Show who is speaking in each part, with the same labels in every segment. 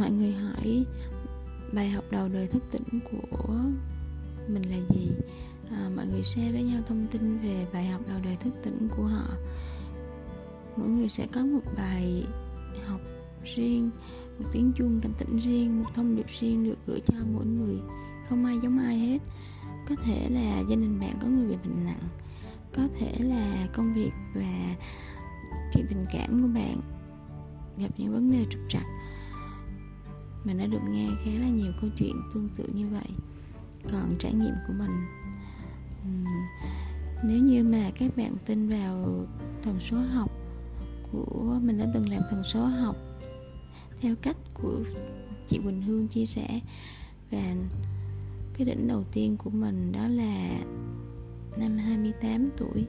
Speaker 1: mọi người hỏi bài học đầu đời thức tỉnh của mình là gì? À, mọi người share với nhau thông tin về bài học đầu đời thức tỉnh của họ. Mỗi người sẽ có một bài học riêng một tiếng chuông cảnh tỉnh riêng một thông điệp riêng được gửi cho mỗi người. Không ai giống ai hết. Có thể là gia đình bạn có người bị bệnh nặng. Có thể là công việc và chuyện tình cảm của bạn gặp những vấn đề trục trặc mình đã được nghe khá là nhiều câu chuyện tương tự như vậy. Còn trải nghiệm của mình nếu như mà các bạn tin vào thần số học của, mình đã từng làm thần số học theo cách của chị Quỳnh Hương chia sẻ, và cái đỉnh đầu tiên của mình đó là năm 28 tuổi.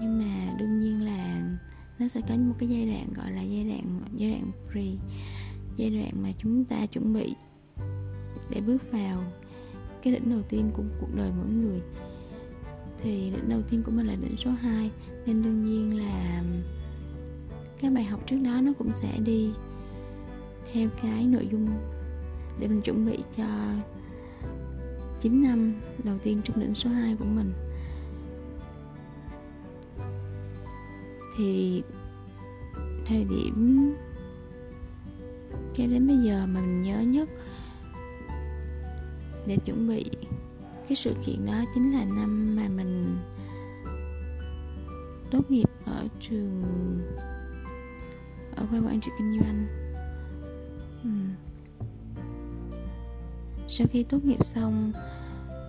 Speaker 1: Nhưng mà đương nhiên là nó sẽ có một cái giai đoạn, gọi là giai đoạn giai đoạn pre giai đoạn mà chúng ta chuẩn bị để bước vào cái đỉnh đầu tiên của cuộc đời mỗi người. Thì đỉnh đầu tiên của mình là đỉnh số 2 nên đương nhiên là các bài học trước đó nó cũng sẽ đi theo cái nội dung để mình chuẩn bị cho 9 năm đầu tiên trong đỉnh số 2 của mình. Thì thời điểm cho đến bây giờ mà mình nhớ nhất để chuẩn bị cái sự kiện đó chính là năm mà mình tốt nghiệp ở trường, ở khoa quản trị kinh doanh ừ. sau khi tốt nghiệp xong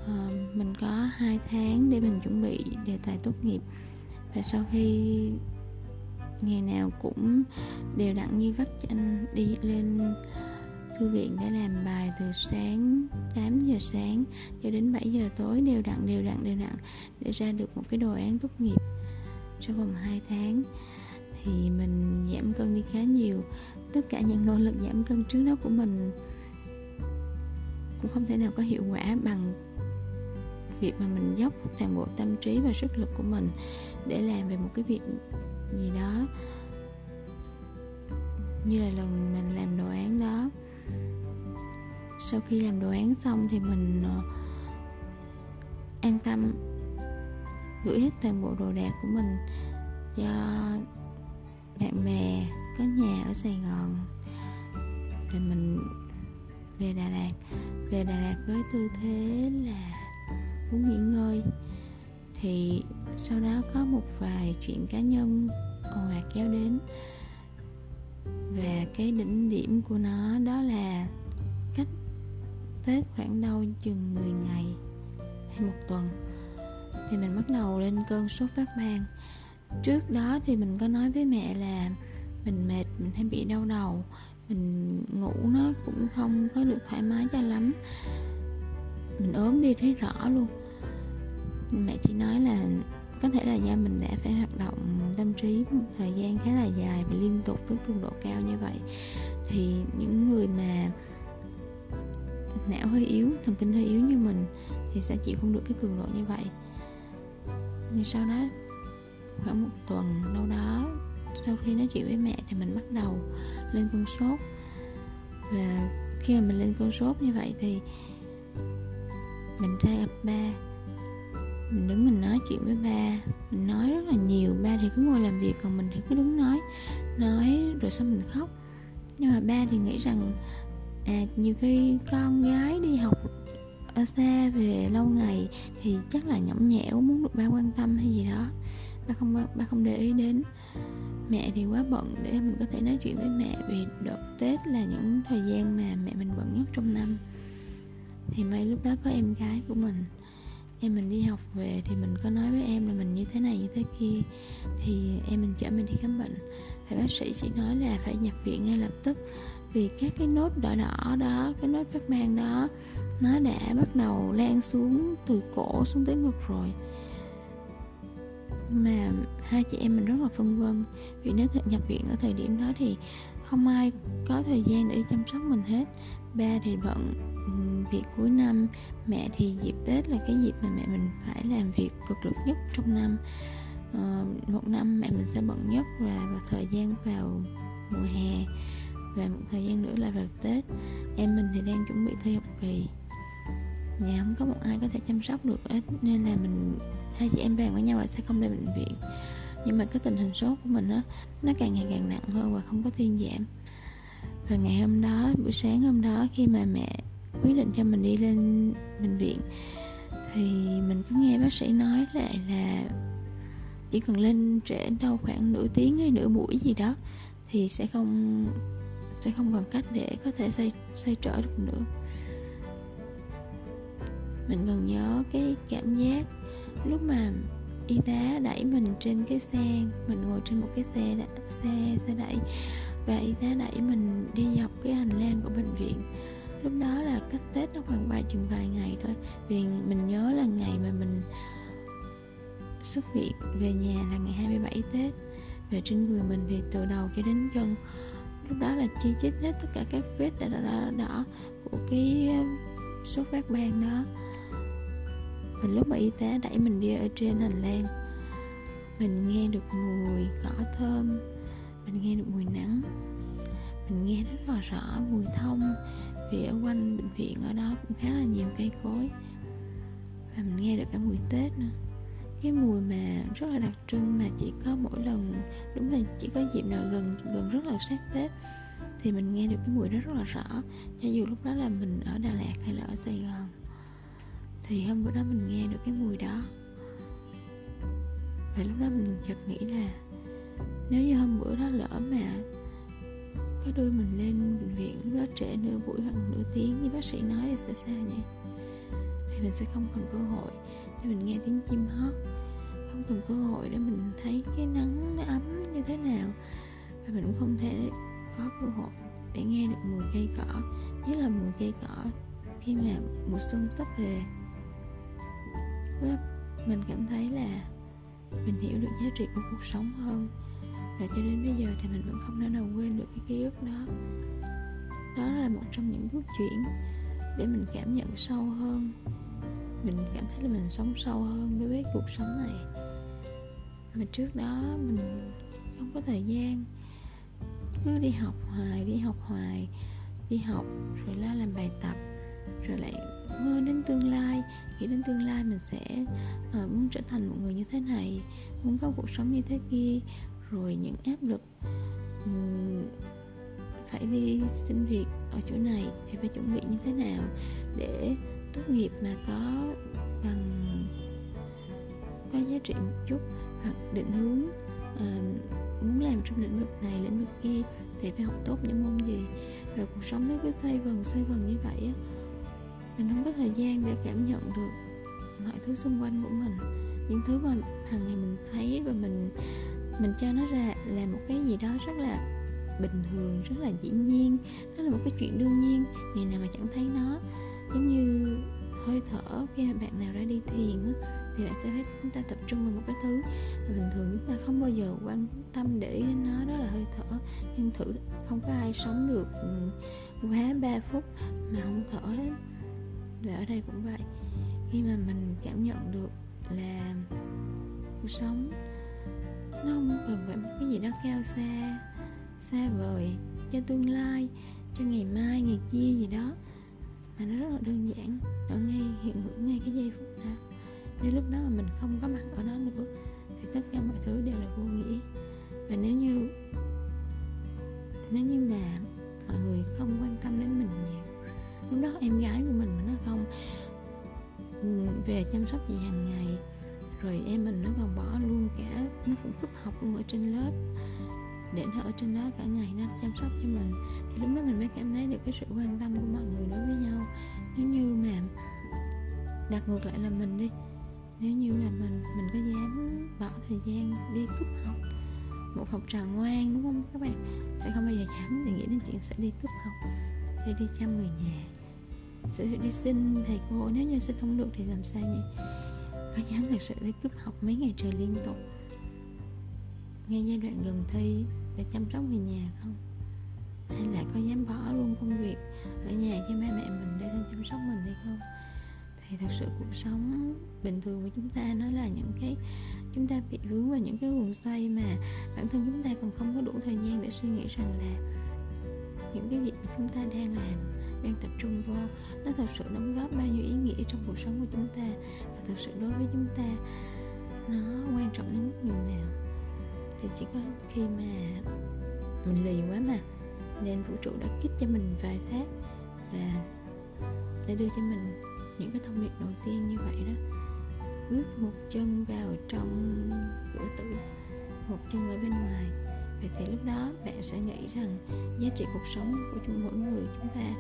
Speaker 1: ờ, mình có hai tháng để mình chuẩn bị đề tài tốt nghiệp và sau khi ngày nào cũng đều đặn như vắt chanh, đi lên thư viện để làm bài từ sáng 8 giờ sáng cho đến 7 giờ tối, đều đặn đều đặn đều đặn để ra được một cái đồ án tốt nghiệp trong vòng 2 tháng. Thì mình giảm cân đi khá nhiều. Tất cả những nỗ lực giảm cân trước đó của mình cũng không thể nào có hiệu quả bằng việc mà mình dốc toàn bộ tâm trí và sức lực của mình để làm về một cái việc gì đó. Như là lần mình làm đồ án đó. Sau khi làm đồ án xong thì mình ờ, an tâm gửi hết toàn bộ đồ đạc của mình cho bạn bè có nhà ở Sài Gòn. Rồi mình về Đà Lạt. Về Đà Lạt với tư thế là muốn nghỉ ngơi thì sau đó có một vài chuyện cá nhân ồ ạt kéo đến. Và cái đỉnh điểm của nó đó là cách Tết khoảng đâu chừng 10 ngày hay một tuần thì mình bắt đầu lên cơn sốt phát ban. Trước đó thì mình có nói với mẹ là mình mệt, mình hay bị đau đầu, mình ngủ nó cũng không có được thoải mái cho lắm. Mình ốm đi thấy rõ luôn mẹ chỉ nói là có thể là do mình đã phải hoạt động tâm trí một thời gian khá là dài và liên tục với cường độ cao như vậy. Thì những người mà não hơi yếu, thần kinh hơi yếu như mình thì sẽ chịu không được cái cường độ như vậy. Nhưng sau đó, khoảng một tuần đâu đó, sau khi nói chuyện với mẹ thì mình bắt đầu lên cơn sốt. Và khi mà mình lên cơn sốt như vậy thì mình ra gặp ba mình đứng mình nói chuyện với ba. Mình nói rất là nhiều. Ba thì cứ ngồi làm việc, còn mình thì cứ đứng nói. Nói rồi xong mình khóc. Nhưng mà ba thì nghĩ rằng à nhiều khi con gái đi học ở xa về lâu ngày thì chắc là nhõng nhẽo, muốn được ba quan tâm hay gì đó. Ba không ba không để ý đến. Mẹ thì quá bận để mình có thể nói chuyện với mẹ vì đợt tết là những thời gian mà mẹ mình bận nhất trong năm. Thì may lúc đó có em gái của mình em mình đi học về thì mình có nói với em là mình như thế này, như thế kia. Thì em mình chở mình đi khám bệnh. Thì bác sĩ chỉ nói là phải nhập viện ngay lập tức. Vì các cái nốt đỏ đỏ đó, cái nốt phát ban đó, nó đã bắt đầu lan xuống từ cổ xuống tới ngực rồi. Mà hai chị em mình rất là phân vân. Vì nếu nhập viện ở thời điểm đó thì không ai có thời gian để chăm sóc mình hết. Ba thì bận ừ, việc cuối năm. Mẹ thì dịp tết là cái dịp mà mẹ mình phải làm việc cực lực nhất trong năm. À, một năm mẹ mình sẽ bận nhất là vào thời gian vào mùa hè và một thời gian nữa là vào tết. Em mình thì đang chuẩn bị thi học kỳ. Nhà không có một ai có thể chăm sóc được hết nên là mình hai chị em bàn với nhau là sẽ không lên bệnh viện nhưng mà cái tình hình sốt của mình á, nó càng ngày càng nặng hơn và không có thuyên giảm. Rồi ngày hôm đó, buổi sáng hôm đó khi mà mẹ quyết định cho mình đi lên bệnh viện, thì mình cứ nghe bác sĩ nói lại là chỉ cần lên trễ đâu khoảng nửa tiếng hay nửa buổi gì đó, thì sẽ không sẽ không còn cách để có thể xoay xoay trở được nữa. Mình còn nhớ cái cảm giác lúc mà y tá đẩy mình trên cái xe mình ngồi trên một cái xe xe xe đẩy. Và y tá đẩy mình đi dọc cái hành lang của bệnh viện. Lúc đó là cách tết nó khoảng vài chừng vài ngày thôi. Vì mình nhớ là ngày mà mình xuất viện về nhà là ngày 27 Tết. Và trên người mình thì từ đầu cho đến chân. Lúc đó là chi chít hết tất cả các vết đã đỏ, đỏ, đỏ của cái um, số phát ban đó mình lúc mà y tá đẩy mình đi ở trên hành lang, mình nghe được mùi cỏ thơm, mình nghe được mùi nắng, mình nghe rất là rõ mùi thông, vì ở quanh bệnh viện ở đó cũng khá là nhiều cây cối. Và mình nghe được cả mùi tết nữa. Cái mùi mà rất là đặc trưng mà chỉ có mỗi lần, đúng là chỉ có dịp nào gần gần rất là sát tết, thì mình nghe được cái mùi đó rất là rõ, cho dù lúc đó là mình ở đà lạt hay là ở sài gòn thì hôm bữa đó mình nghe được cái mùi đó. Và lúc đó mình chợt nghĩ là nếu như hôm bữa đó lỡ mà có đưa mình lên bệnh viện, lúc đó trễ nửa buổi hoặc nửa tiếng như bác sĩ nói thì sẽ sao nhỉ? Thì mình sẽ không còn cơ hội để mình nghe tiếng chim hót. Không còn cơ hội để mình thấy cái nắng nó ấm như thế nào. Và mình cũng không thể có cơ hội để nghe được mùi cây cỏ. Nhất là mùi cây cỏ khi mà mùa xuân sắp về và mình cảm thấy là mình hiểu được giá trị của cuộc sống hơn. Và cho đến bây giờ thì mình vẫn không thể nào quên được cái ký ức đó. Đó là một trong những bước chuyển để mình cảm nhận sâu hơn. Mình cảm thấy là mình sống sâu hơn đối với cuộc sống này. Mà trước đó mình không có thời gian, cứ đi học hoài, đi học hoài, đi học, rồi lo làm bài tập rồi lại mơ đến tương lai nghĩ đến tương lai mình sẽ uh, muốn trở thành một người như thế này muốn có cuộc sống như thế kia. Rồi những áp lực um, phải đi xin việc ở chỗ này thì phải chuẩn bị như thế nào để tốt nghiệp mà có bằng có giá trị một chút hoặc định hướng uh, muốn làm trong lĩnh vực này lĩnh vực kia thì phải học tốt những môn gì. Rồi cuộc sống nó cứ xoay vần xoay vần như vậy á mình không có thời gian để cảm nhận được mọi thứ xung quanh của mình. Những thứ mà hàng ngày mình thấy và mình mình cho nó ra là một cái gì đó rất là bình thường, rất là dĩ nhiên. Đó là một cái chuyện đương nhiên, ngày nào mà chẳng thấy nó. Giống như hơi thở khi bạn nào đã đi thiền thì bạn sẽ thấy chúng ta tập trung vào một cái thứ mà bình thường chúng ta không bao giờ quan tâm để ý đến nó, đó là hơi thở. Nhưng thử không có ai sống được ừ, quá 3 phút mà không thở hết và ở đây cũng vậy. Khi mà mình cảm nhận được là cuộc sống nó không cần phải một cái gì đó cao xa xa vời cho tương lai, cho ngày mai, ngày kia gì đó, mà nó rất là đơn giản ở ngay, hiện hữu ngay cái giây phút đó. Nếu lúc đó mà mình không có mặt ở đó nữa, thì tất cả mọi thứ đều là vô nghĩa. Và nếu như đặt ngược lại là mình đi. Nếu như là mình mình có dám bỏ thời gian đi cúp học, một học trò ngoan, đúng không các bạn? Sẽ không bao giờ dám để nghĩ đến chuyện sẽ đi cúp học sẽ đi chăm người nhà. Sẽ đi xin thầy cô, nếu như xin không được thì làm sao nhỉ? Có dám thực sự đi cúp học mấy ngày trời liên tục? Ngay giai đoạn gần thi để chăm sóc người nhà không? Cuộc sống bình thường của chúng ta, nó là những cái, chúng ta bị vướng vào những cái nguồn xoay mà bản thân chúng ta còn không có đủ thời gian để suy nghĩ rằng là những cái việc mà chúng ta đang làm, đang tập trung vào nó thật sự đóng góp bao nhiêu ý nghĩa trong cuộc sống của chúng ta và thật sự đối với chúng ta nó quan trọng đến mức nhường nào. Thì chỉ có khi mà mình lì quá mà nên vũ trụ đã kích cho mình vài phát và để đưa cho mình những cái thông điệp đầu tiên như vậy đó. Bước một chân vào trong cửa tử, một chân ở bên ngoài. Vậy thì lúc đó bạn sẽ nghĩ rằng giá trị cuộc sống của chúng, mỗi người chúng ta,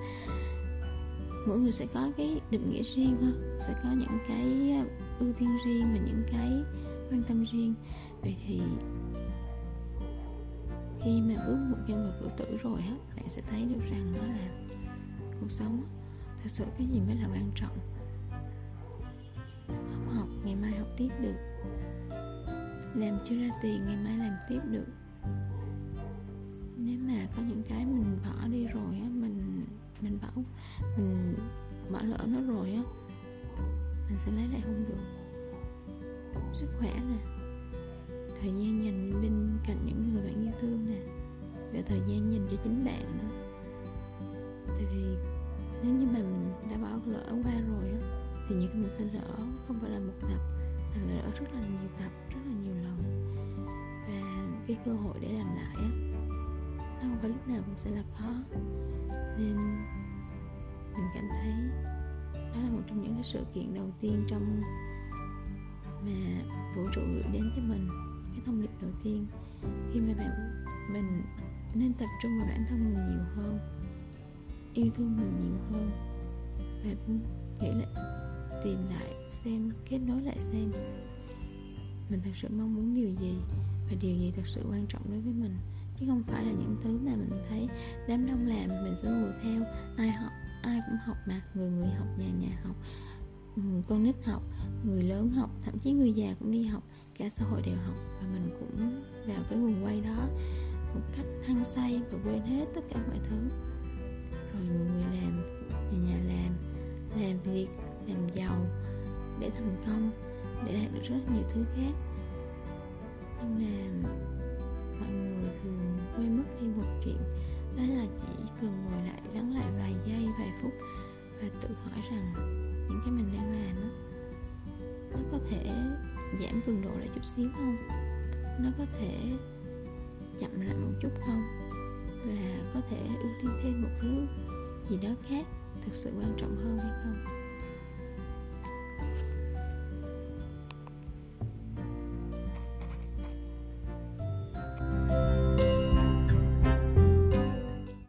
Speaker 1: mỗi người sẽ có cái định nghĩa riêng hơn sẽ có những cái ưu tiên riêng và những cái quan tâm riêng. Vậy thì khi mà bước một chân vào cửa tử rồi á, bạn sẽ thấy được rằng đó là cuộc sống thật sự cái gì mới là quan trọng? Không học, ngày mai học tiếp được. Làm chưa ra tiền, ngày mai làm tiếp được. Nếu mà có những cái mình bỏ đi rồi á, mình mình bỏ mình bỏ lỡ nó rồi á, mình sẽ lấy lại không được. Sức khỏe nè. Thời gian dành bên cạnh những người bạn yêu thương nè. Và thời gian dành cho chính bạn nữa. Tại vì nếu như mà mình đã bỏ lỡ qua rồi á, thì những cái mình sẽ lỡ, không phải là một tập, mà lỡ rất là nhiều tập, rất là nhiều lần. Và cái cơ hội để làm lại á, nó không phải lúc nào cũng sẽ là khó nên mình cảm thấy đó là một trong những cái sự kiện đầu tiên trong mà vũ trụ gửi đến cho mình, cái thông điệp đầu tiên. Khi mà bạn, mình nên tập trung vào bản thân mình nhiều hơn yêu thương mình nhiều hơn. Và nghĩ lại, tìm lại, xem, kết nối lại xem. Mình thật sự mong muốn điều gì và điều gì thật sự quan trọng đối với mình, chứ không phải là những thứ mà mình thấy đám đông làm mình sẽ hùa theo. Ai học, ai cũng học mà, người người học, nhà nhà học ừ, con nít học, người lớn học, thậm chí người già cũng đi học, cả xã hội đều học. Và mình cũng vào cái nguồn quay đó một cách hăng say và quên hết tất cả mọi thứ rồi người người làm nhà nhà làm làm việc làm giàu để thành công để đạt được rất nhiều thứ khác. Nhưng mà mọi người thường quên mất đi một chuyện đó là chỉ cần ngồi lại lắng lại vài giây vài phút và tự hỏi rằng những cái mình đang làm đó, nó có thể giảm cường độ lại chút xíu không? Nó có thể chậm lại một chút không? Và có thể ưu tiên thêm một thứ gì đó khác thực sự quan trọng hơn hay không?